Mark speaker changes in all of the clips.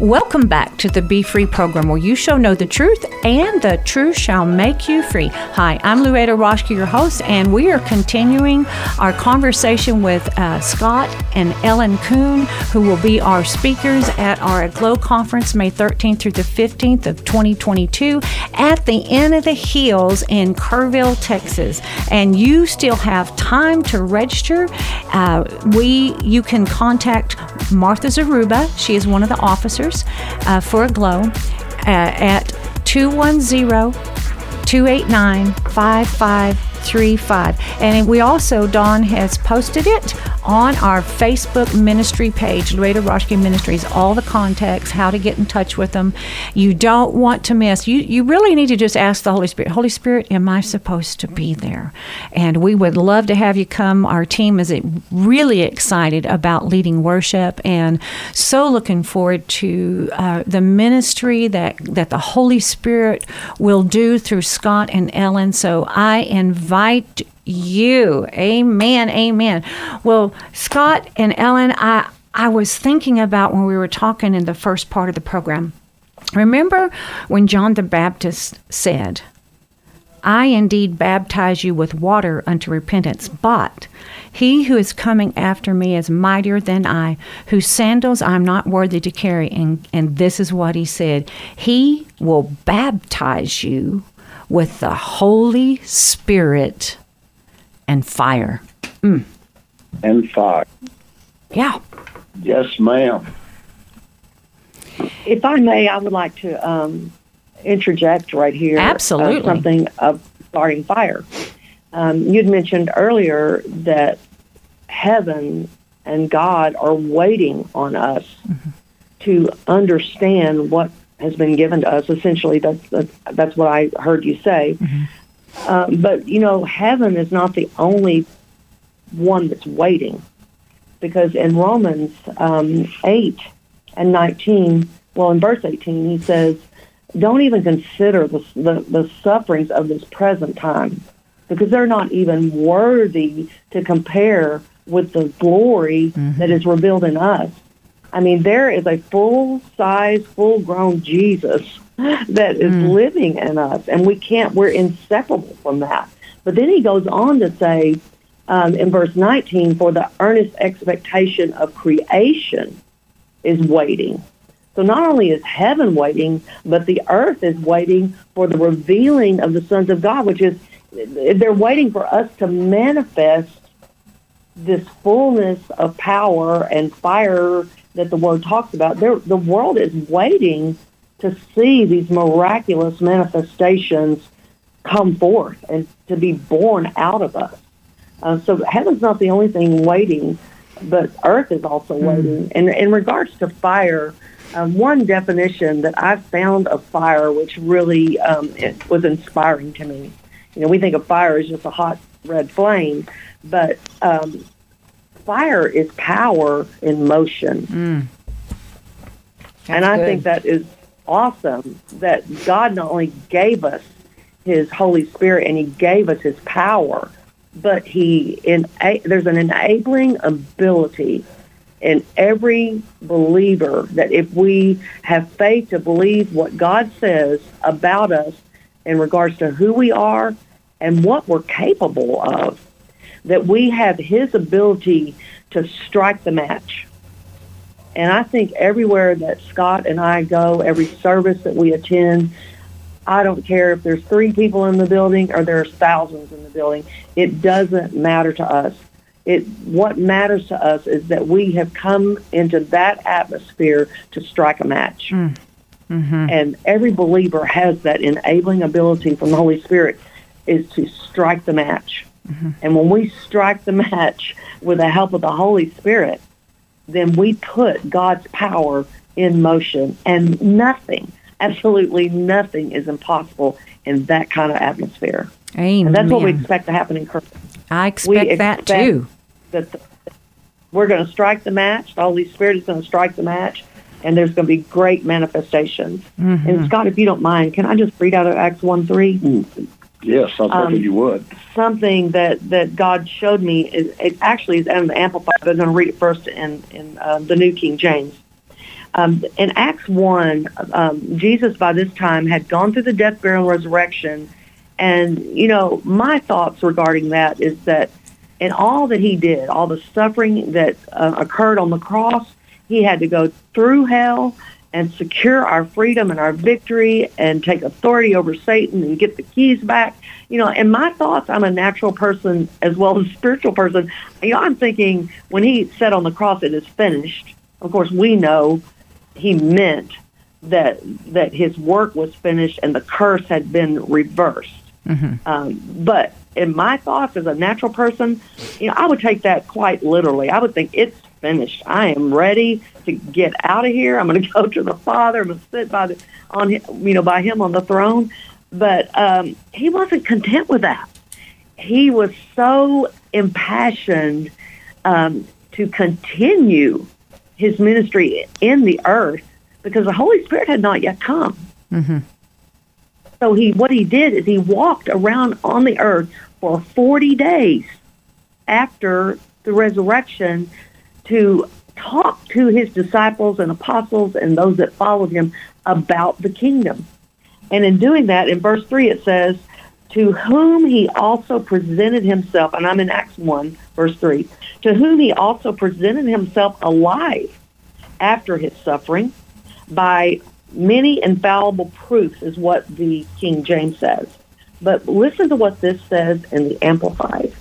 Speaker 1: Welcome back to the Be Free program where you shall know the truth and the truth shall make you free. Hi, I'm Louetta Roschke, your host, and we are continuing our conversation with uh, Scott and Ellen Kuhn, who will be our speakers at our Glow Conference May 13th through the 15th of 2022 at the Inn of the Hills in Kerrville, Texas. And you still have time to register. Uh, we, you can contact Martha Zaruba. She is one of the officers uh, for glow uh, at 210 289 5535. And we also, Dawn has posted it on our Facebook ministry page, Louetta Roschke Ministries, all the contacts, how to get in touch with them. You don't want to miss. You you really need to just ask the Holy Spirit, Holy Spirit, am I supposed to be there? And we would love to have you come. Our team is really excited about leading worship and so looking forward to uh, the ministry that that the Holy Spirit will do through Scott and Ellen. So I invite you. Amen. Amen. Well, Scott and Ellen, I I was thinking about when we were talking in the first part of the program. Remember when John the Baptist said, I indeed baptize you with water unto repentance, but he who is coming after me is mightier than I, whose sandals I'm not worthy to carry. And, and this is what he said He will baptize you with the Holy Spirit and fire. Mm.
Speaker 2: And fire.
Speaker 1: Yeah.
Speaker 2: Yes, ma'am.
Speaker 3: If I may, I would like to um, interject right here.
Speaker 1: Absolutely.
Speaker 3: Uh, something of starting fire. Um, you'd mentioned earlier that heaven and God are waiting on us mm-hmm. to understand what has been given to us. Essentially, that's that's, that's what I heard you say. Mm-hmm. Um, but, you know, heaven is not the only one that's waiting. Because in Romans um, 8 and 19, well, in verse 18, he says, don't even consider the, the, the sufferings of this present time because they're not even worthy to compare with the glory mm-hmm. that is revealed in us. I mean, there is a full size, full grown Jesus that is mm. living in us, and we can't, we're inseparable from that. But then he goes on to say um, in verse 19, for the earnest expectation of creation is waiting. So not only is heaven waiting, but the earth is waiting for the revealing of the sons of God, which is they're waiting for us to manifest this fullness of power and fire that the word talks about. They're, the world is waiting to see these miraculous manifestations come forth and to be born out of us. Uh, so heaven's not the only thing waiting, but earth is also mm. waiting. And in regards to fire, um, one definition that I found of fire, which really um, was inspiring to me. You know, we think of fire as just a hot red flame, but um, fire is power in motion. Mm. And I good. think that is awesome that God not only gave us His Holy Spirit and He gave us His power, but He in there's an enabling ability in every believer that if we have faith to believe what God says about us in regards to who we are and what we're capable of, that we have His ability to strike the match and I think everywhere that Scott and I go, every service that we attend, I don't care if there's three people in the building or there's thousands in the building. It doesn't matter to us. It what matters to us is that we have come into that atmosphere to strike a match. Mm. Mm-hmm. And every believer has that enabling ability from the Holy Spirit is to strike the match. Mm-hmm. And when we strike the match with the help of the Holy Spirit, then we put God's power in motion. And nothing, absolutely nothing is impossible in that kind of atmosphere.
Speaker 1: Amen.
Speaker 3: And that's what we expect to happen in Kirk.
Speaker 1: I expect, expect that too.
Speaker 3: That the, we're going to strike the match. The Holy Spirit is going to strike the match, and there's going to be great manifestations. Mm-hmm. And Scott, if you don't mind, can I just read out of Acts 1 3? Mm.
Speaker 2: Yes, I thought um, you would.
Speaker 3: Something that, that God showed me is it actually is in the Amplified. But I'm going to read it first in in uh, the New King James. Um, in Acts 1, um, Jesus by this time had gone through the death, burial, and resurrection. And, you know, my thoughts regarding that is that in all that he did, all the suffering that uh, occurred on the cross, he had to go through hell and secure our freedom and our victory and take authority over Satan and get the keys back. You know, in my thoughts, I'm a natural person as well as a spiritual person. You know, I'm thinking when he said on the cross, it is finished. Of course, we know he meant that that his work was finished and the curse had been reversed. Mm-hmm. Um, but in my thoughts, as a natural person, you know, I would take that quite literally. I would think it's finished. I am ready to get out of here. I'm going to go to the Father. I'm going to sit by the on you know by Him on the throne. But um, he wasn't content with that. He was so impassioned um, to continue his ministry in the earth because the Holy Spirit had not yet come. Mm-hmm. So he, what he did is he walked around on the earth for 40 days after the resurrection, to talk to his disciples and apostles and those that followed him about the kingdom. And in doing that, in verse 3, it says, To whom he also presented himself, and I'm in Acts 1, verse 3, to whom he also presented himself alive after his suffering by many infallible proofs, is what the King James says. But listen to what this says in the Amplified.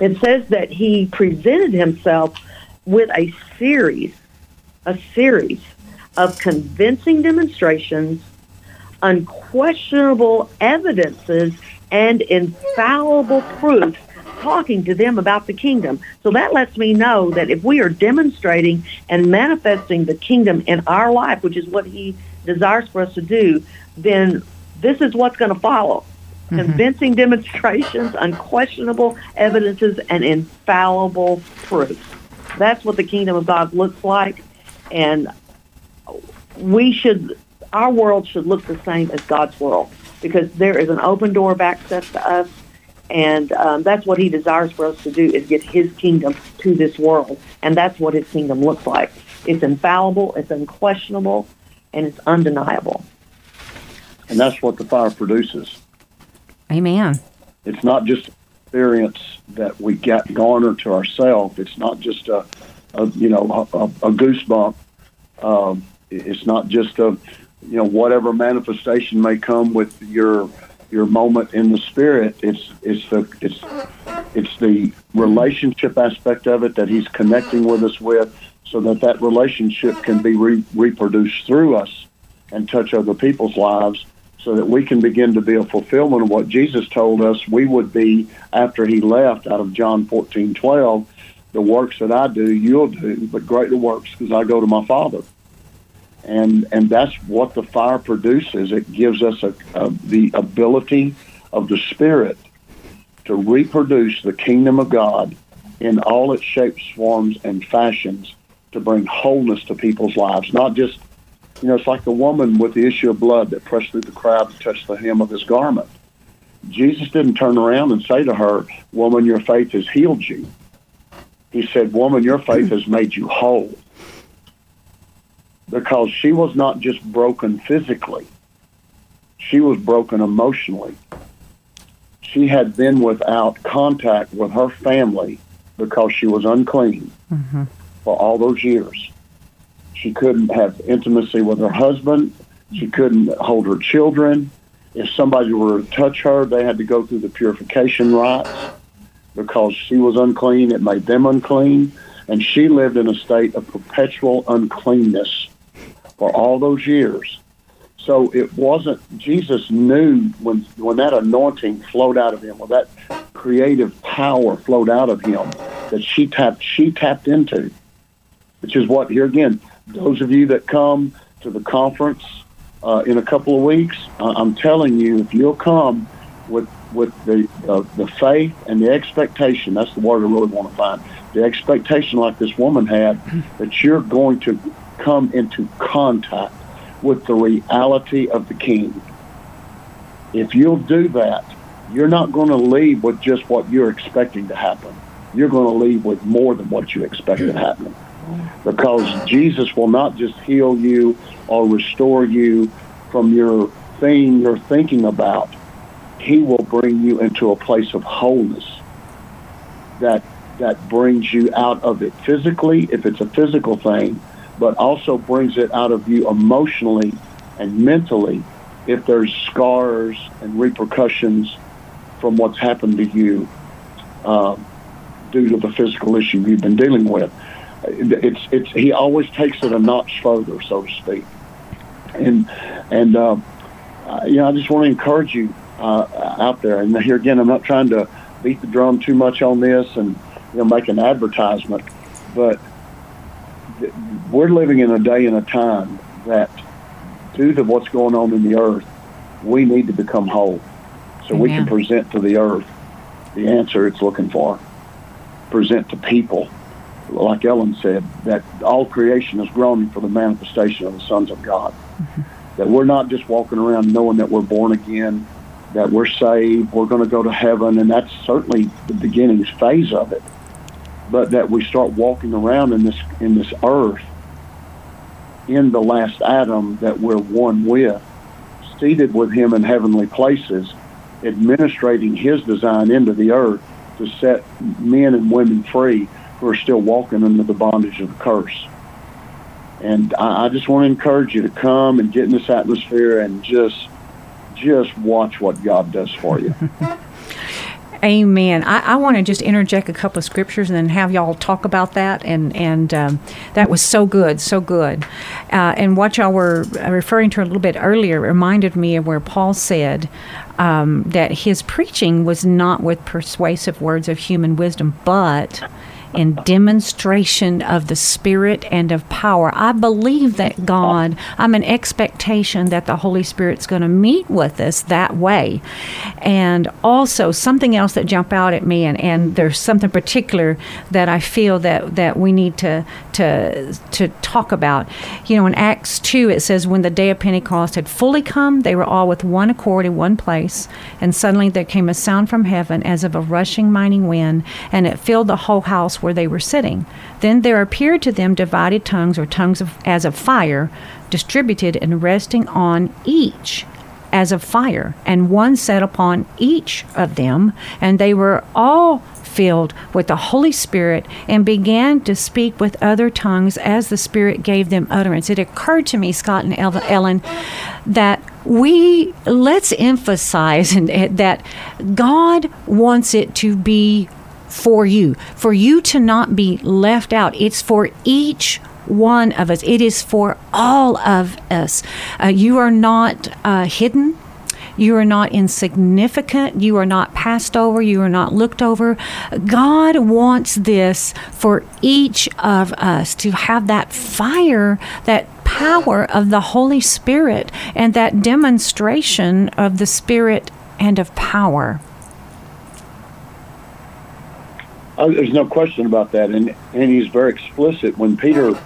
Speaker 3: It says that he presented himself with a series, a series of convincing demonstrations, unquestionable evidences, and infallible proofs talking to them about the kingdom. So that lets me know that if we are demonstrating and manifesting the kingdom in our life, which is what he desires for us to do, then this is what's going to follow. Convincing demonstrations, unquestionable evidences, and infallible proofs. That's what the kingdom of God looks like, and we should, our world should look the same as God's world because there is an open door of access to us, and um, that's what He desires for us to do is get His kingdom to this world, and that's what His kingdom looks like. It's infallible, it's unquestionable, and it's undeniable.
Speaker 2: And that's what the fire produces.
Speaker 1: Amen.
Speaker 2: It's not just experience that we get garner to ourselves. It's not just a, a you know a, a goosebump. Um, it's not just a you know whatever manifestation may come with your your moment in the spirit. It's it's the it's it's the relationship aspect of it that he's connecting with us with, so that that relationship can be re- reproduced through us and touch other people's lives so that we can begin to be a fulfillment of what Jesus told us we would be after he left out of John 14, 12. The works that I do, you'll do, but greater works because I go to my Father. And, and that's what the fire produces. It gives us a, a, the ability of the Spirit to reproduce the kingdom of God in all its shapes, forms, and fashions to bring wholeness to people's lives, not just you know, it's like the woman with the issue of blood that pressed through the crowd to touch the hem of his garment. Jesus didn't turn around and say to her, Woman, your faith has healed you. He said, Woman, your faith has made you whole. Because she was not just broken physically, she was broken emotionally. She had been without contact with her family because she was unclean mm-hmm. for all those years. She couldn't have intimacy with her husband. She couldn't hold her children. If somebody were to touch her, they had to go through the purification rites because she was unclean. It made them unclean. And she lived in a state of perpetual uncleanness for all those years. So it wasn't, Jesus knew when, when that anointing flowed out of him, when that creative power flowed out of him, that she tapped, she tapped into, which is what, here again, those of you that come to the conference uh, in a couple of weeks, uh, I'm telling you, if you'll come with with the uh, the faith and the expectation, that's the word I really want to find. The expectation, like this woman had, that you're going to come into contact with the reality of the King. If you'll do that, you're not going to leave with just what you're expecting to happen. You're going to leave with more than what you expect to happen because Jesus will not just heal you or restore you from your thing you're thinking about. He will bring you into a place of wholeness that that brings you out of it physically if it's a physical thing, but also brings it out of you emotionally and mentally if there's scars and repercussions from what's happened to you uh, due to the physical issue you've been dealing with. It's it's he always takes it a notch further, so to speak. And and uh, you know, I just want to encourage you uh, out there. And here again, I'm not trying to beat the drum too much on this and you know make an advertisement, but we're living in a day and a time that due to what's going on in the earth, we need to become whole so Amen. we can present to the earth the answer it's looking for. Present to people, like Ellen said, that all creation is groaning for the manifestation of the sons of God. Mm-hmm. That we're not just walking around knowing that we're born again, that we're saved, we're going to go to heaven, and that's certainly the beginning phase of it. But that we start walking around in this in this earth in the last Adam that we're one with, seated with him in heavenly places, administrating his design into the earth to set men and women free who are still walking under the bondage of the curse. And I, I just want to encourage you to come and get in this atmosphere and just just watch what God does for you.
Speaker 1: Amen. I, I want to just interject a couple of scriptures and then have y'all talk about that. And and um, that was so good, so good. Uh, and what y'all were referring to a little bit earlier reminded me of where Paul said um, that his preaching was not with persuasive words of human wisdom, but in demonstration of the Spirit and of power. I believe that God, I'm an expectation that the Holy Spirit's going to meet with us that way. And also something else that jumped out at me, and, and there's something particular that I feel that, that we need to, to, to talk about. You know, in Acts 2, it says, When the day of Pentecost had fully come, they were all with one accord in one place, and suddenly there came a sound from heaven as of a rushing mighty wind, and it filled the whole house where they were sitting. Then there appeared to them divided tongues or tongues of, as of fire, distributed and resting on each as of fire, and one set upon each of them, and they were all filled with the Holy Spirit and began to speak with other tongues as the Spirit gave them utterance. It occurred to me, Scott and Ellen, that we let's emphasize that God wants it to be for you, for you to not be left out. It's for each one of us, it is for all of us. Uh, you are not uh, hidden. You are not insignificant. You are not passed over. You are not looked over. God wants this for each of us to have that fire, that power of the Holy Spirit, and that demonstration of the Spirit and of power.
Speaker 2: Uh, there's no question about that, and and he's very explicit when Peter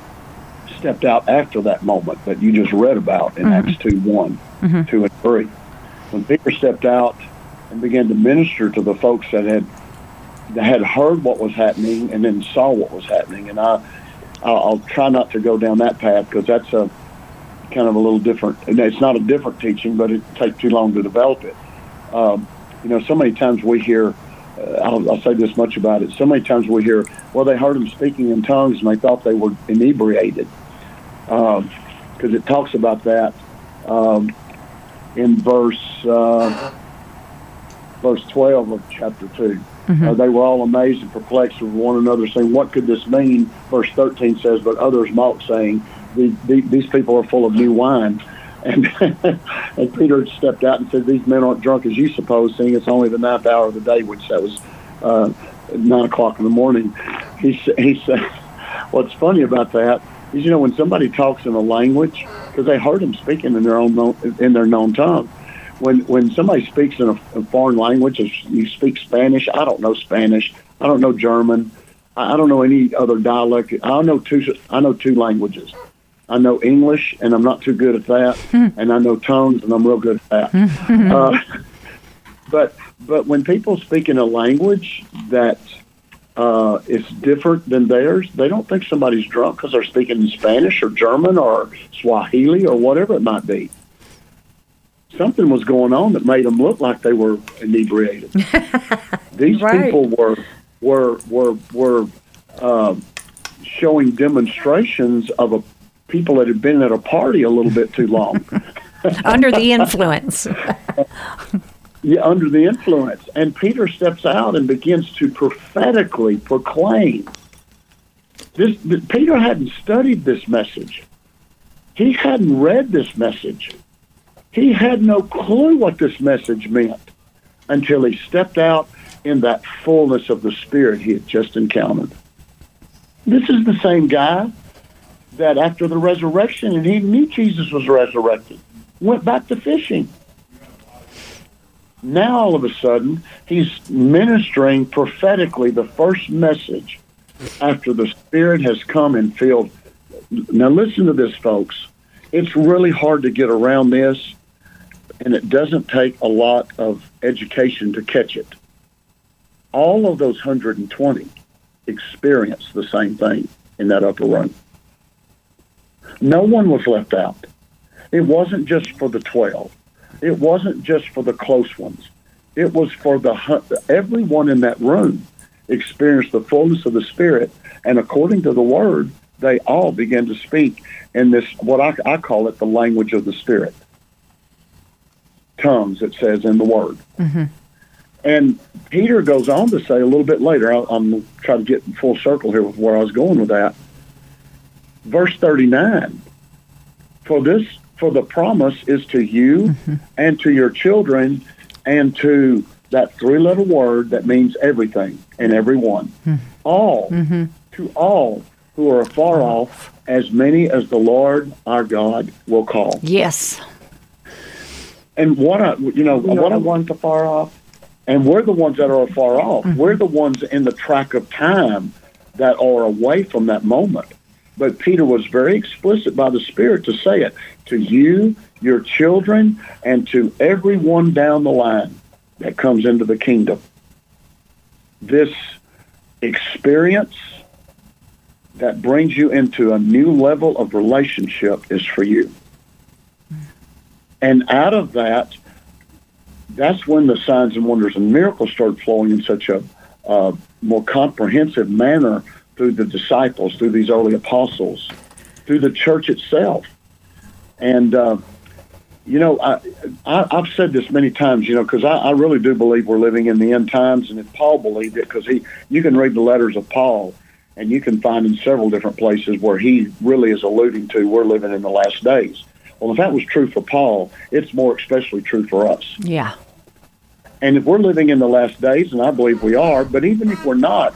Speaker 2: stepped out after that moment that you just read about in mm-hmm. Acts two one, mm-hmm. two and three. When Peter stepped out and began to minister to the folks that had that had heard what was happening and then saw what was happening, and I I'll, I'll try not to go down that path because that's a kind of a little different. And it's not a different teaching, but it takes too long to develop it. Um, you know, so many times we hear uh, I'll, I'll, say this much about it. So many times we hear, well, they heard them speaking in tongues and they thought they were inebriated. Because um, it talks about that um, in verse uh, verse 12 of chapter 2. Mm-hmm. Uh, they were all amazed and perplexed with one another, saying, What could this mean? Verse 13 says, But others mocked, saying, These people are full of new wine. And, and Peter stepped out and said, These men aren't drunk as you suppose, seeing it's only the ninth hour of the day, which that was uh, 9 o'clock in the morning. He, he said, What's funny about that is, you know, when somebody talks in a language, because they heard him speaking in their own in their known tongue. When when somebody speaks in a, a foreign language, if you speak Spanish. I don't know Spanish. I don't know German. I don't know any other dialect. I know two. I know two languages. I know English, and I'm not too good at that, hmm. and I know tongues, and I'm real good at that. Hmm. uh, but but when people speak in a language that uh, it's different than theirs. They don't think somebody's drunk because they're speaking in Spanish or German or Swahili or whatever it might be. Something was going on that made them look like they were inebriated. These
Speaker 1: Right.
Speaker 2: people were were were were uh, showing demonstrations of a people that had been at a party a little bit too long.
Speaker 1: Under the influence.
Speaker 2: yeah, under the influence. And Peter steps out and begins to prophetically proclaim. This Peter hadn't studied this message. He hadn't read this message. He had no clue what this message meant until he stepped out in that fullness of the Spirit he had just encountered. This is the same guy that after the resurrection, and he knew Jesus was resurrected, went back to fishing. Now all of a sudden, he's ministering prophetically the first message after the Spirit has come and filled. Now listen to this, folks. It's really hard to get around this, and it doesn't take a lot of education to catch it. All of those 120 experienced the same thing in that upper room. No one was left out. It wasn't just for the 12. It wasn't just for the close ones. It was for the everyone in that room experienced the fullness of the Spirit, and according to the Word, they all began to speak in this what I, I call it the language of the Spirit. Tongues, it says in the Word. Mm-hmm. And Peter goes on to say a little bit later. I'll, I'm trying to get full circle here with where I was going with that. Verse 39 For this, for the promise is to you mm-hmm. and to your children and to that three letter word that means everything and everyone. Hmm. All, mm-hmm. to all who are afar off, as many as the Lord our God will call.
Speaker 1: Yes.
Speaker 2: And what I, you know,
Speaker 3: You know
Speaker 2: what I
Speaker 3: the ones afar off.
Speaker 2: and we're the ones that are far off. Mm-hmm. We're the ones in the track of time that are away from that moment. But Peter was very explicit by the Spirit to say it to you, your children, and to everyone down the line that comes into the kingdom. This experience that brings you into a new level of relationship is for you. And out of that, that's when the signs and wonders and miracles start flowing in such a uh, more comprehensive manner through the disciples, through these early apostles, through the church itself. And, uh, you know, I, I, I've said this many times, you know, because I, I really do believe we're living in the end times. And if Paul believed it, because he, you can read the letters of Paul, and you can find in several different places where he really is alluding to we're living in the last days. Well, if that was true for Paul, it's more especially true for us.
Speaker 1: Yeah.
Speaker 2: And if we're living in the last days, and I believe we are, but even if we're not,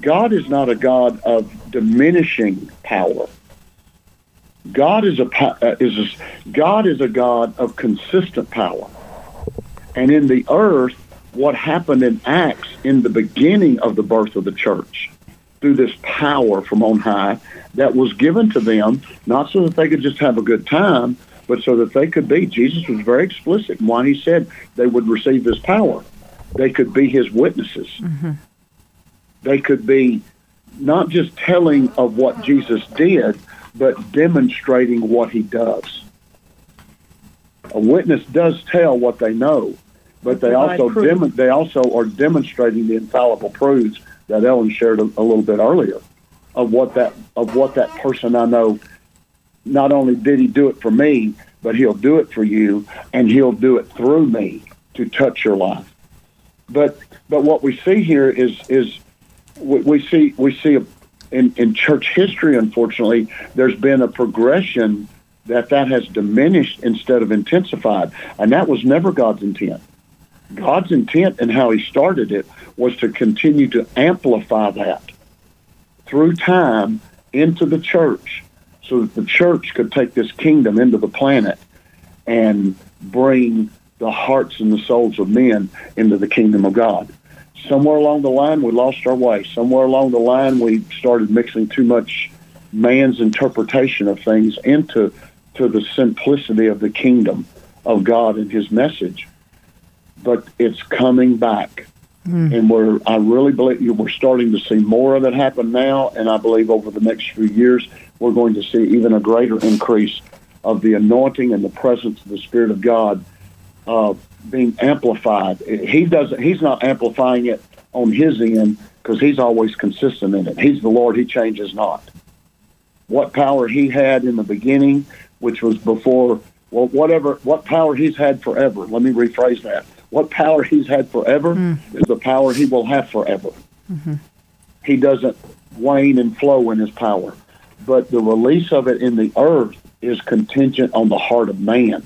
Speaker 2: God is not a God of diminishing power. God is a uh, is a, God is a God of consistent power. And in the earth, what happened in Acts in the beginning of the birth of the church, through this power from on high that was given to them, not so that they could just have a good time, but so that they could be. Jesus was very explicit in why he said they would receive this power. They could be his witnesses. They could be not just telling of what Jesus did, but demonstrating what he does. A witness does tell what they know, but they also dem- they also are demonstrating the infallible proofs that Ellen shared a, a little bit earlier of what that of what that person I know not only did he do it for me, but he'll do it for you and he'll do it through me to touch your life. But but what we see here is is we, we see we see a, in in church history unfortunately there's been a progression that that has diminished instead of intensified and that was never God's intent. God's intent and how he started it was to continue to amplify that through time into the church so that the church could take this kingdom into the planet and bring the hearts and the souls of men into the kingdom of God. Somewhere along the line, we lost our way. Somewhere along the line, we started mixing too much man's interpretation of things into to the simplicity of the kingdom of God and His message. But it's coming back. Mm. And we're, I really believe we're starting to see more of it happen now. And I believe over the next few years, we're going to see even a greater increase of the anointing and the presence of the Spirit of God uh, being amplified. He doesn't. He's not amplifying it on his end because he's always consistent in it. He's the Lord. He changes not. What power he had in the beginning, which was before, well, whatever, what power he's had forever. Let me rephrase that. What power he's had forever mm. is the power he will have forever. Mm-hmm. He doesn't wane and flow in his power. But the release of it in the earth is contingent on the heart of man.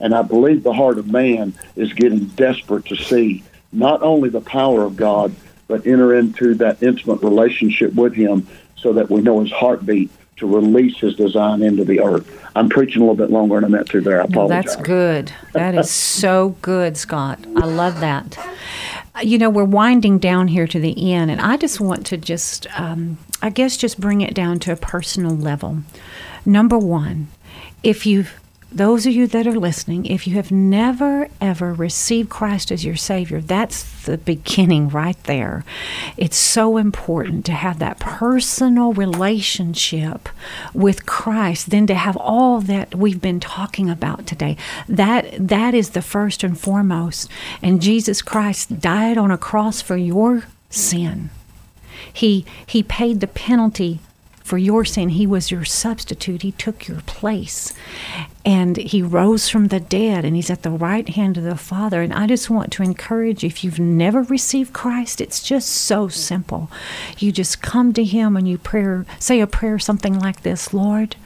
Speaker 2: And I believe the heart of man is getting desperate to see not only the power of God, but enter into that intimate relationship with Him so that we know His heartbeat to release His design into the earth. I'm preaching a little bit longer than I meant to there. I apologize.
Speaker 1: That's good. That is so good, Scott. I love that. You know, we're winding down here to the end, and I just want to just, um, I guess, just bring it down to a personal level. Number one, if you've those of you that are listening, if you have never ever received Christ as your Savior, that's the beginning right there. It's so important to have that personal relationship with Christ, then to have all that we've been talking about today. That that is the first and foremost. And Jesus Christ died on a cross for your sin. He he paid the penalty for your sin. He was your substitute. He took your place. And he rose from the dead and he's at the right hand of the Father. And I just want to encourage you if you've never received Christ, it's just so simple. You just come to him and you pray, say a prayer something like this Lord,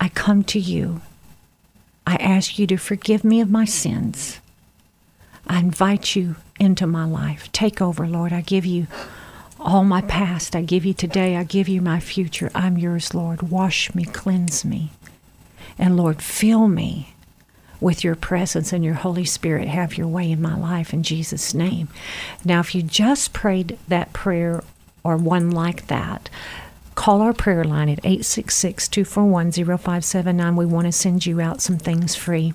Speaker 1: I come to you. I ask you to forgive me of my sins. I invite you into my life. Take over, Lord. I give you all my past I give you today. I give you my future. I'm yours, Lord. Wash me, cleanse me. And Lord, fill me with your presence and your Holy Spirit. Have your way in my life in Jesus' name. Now, if you just prayed that prayer or one like that, call our prayer line at 866 241 0579. We want to send you out some things free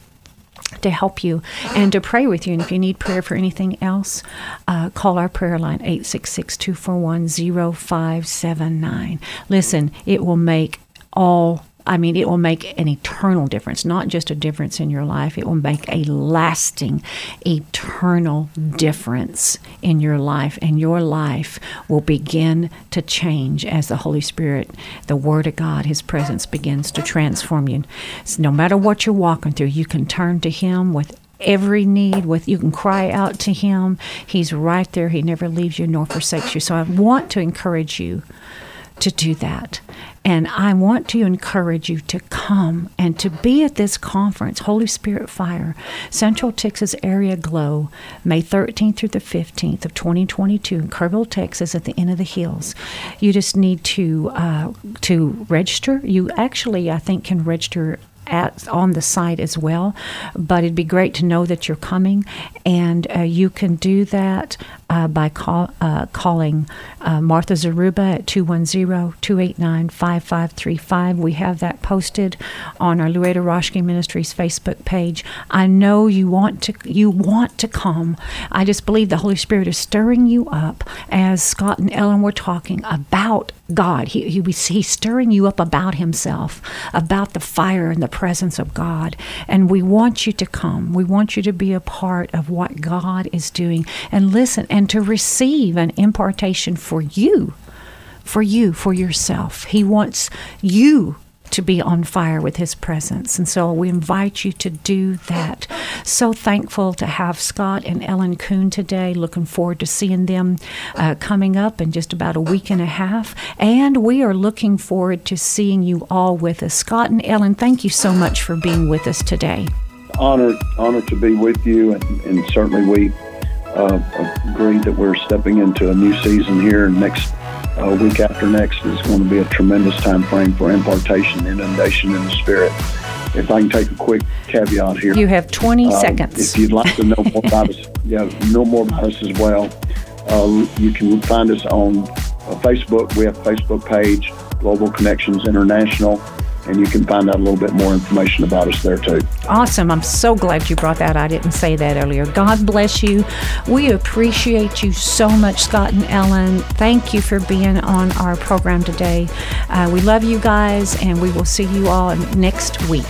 Speaker 1: to help you and to pray with you. And if you need prayer for anything else, uh, call our prayer line 866 241 0579. Listen, it will make all I mean, it will make an eternal difference, not just a difference in your life. It will make a lasting, eternal difference in your life, and your life will begin to change as the Holy Spirit, the Word of God, His presence begins to transform you. So no matter what you're walking through, you can turn to Him with every need with you can cry out to him he's right there he never leaves you nor forsakes you so i want to encourage you to do that and I want to encourage you to come and to be at this conference, Holy Spirit Fire, Central Texas Area Glow, May 13th through the 15th of 2022 in Kerrville, Texas, at the Inn of the Hills. You just need to uh, to register. You actually, I think, can register at on the site as well. But it'd be great to know that you're coming, and uh, you can do that uh, by call, uh, calling uh, Martha Zaruba at 210-289-5535. We have that posted on our Louetta Roschke Ministries Facebook page. I know you want to you want to come. I just believe the Holy Spirit is stirring you up as Scott and Ellen were talking about God. He, he, he's stirring you up about himself, about the fire and the presence of God. And we want you to come. We want you to be a part of what God is doing. And listen, and to receive an impartation for you, for you, for yourself. He wants you to be on fire with His presence. And so we invite you to do that. So thankful to have Scott and Ellen Kuhn today. Looking forward to seeing them uh, coming up in just about a week and a half. And we are looking forward to seeing you all with us. Scott and Ellen, thank you so much for being with us today.
Speaker 2: Honored, honored to be with you, and, and certainly we uh, agreed that we're stepping into a new season here. And Next uh, week after next is going to be a tremendous time frame for impartation, inundation in the Spirit. If I can take a quick caveat here,
Speaker 1: you have 20 uh, seconds.
Speaker 2: If you'd like to know more about us, yeah, know more about us as well. Uh, you can find us on uh, Facebook. We have a Facebook page, Global Connections International and you can find out a little bit more information about us there too.
Speaker 1: Awesome. I'm so glad you brought that. I didn't say that earlier. God bless you. We appreciate you so much, Scott and Ellen. Thank you for being on our program today. Uh, we love you guys, and we will see you all next week.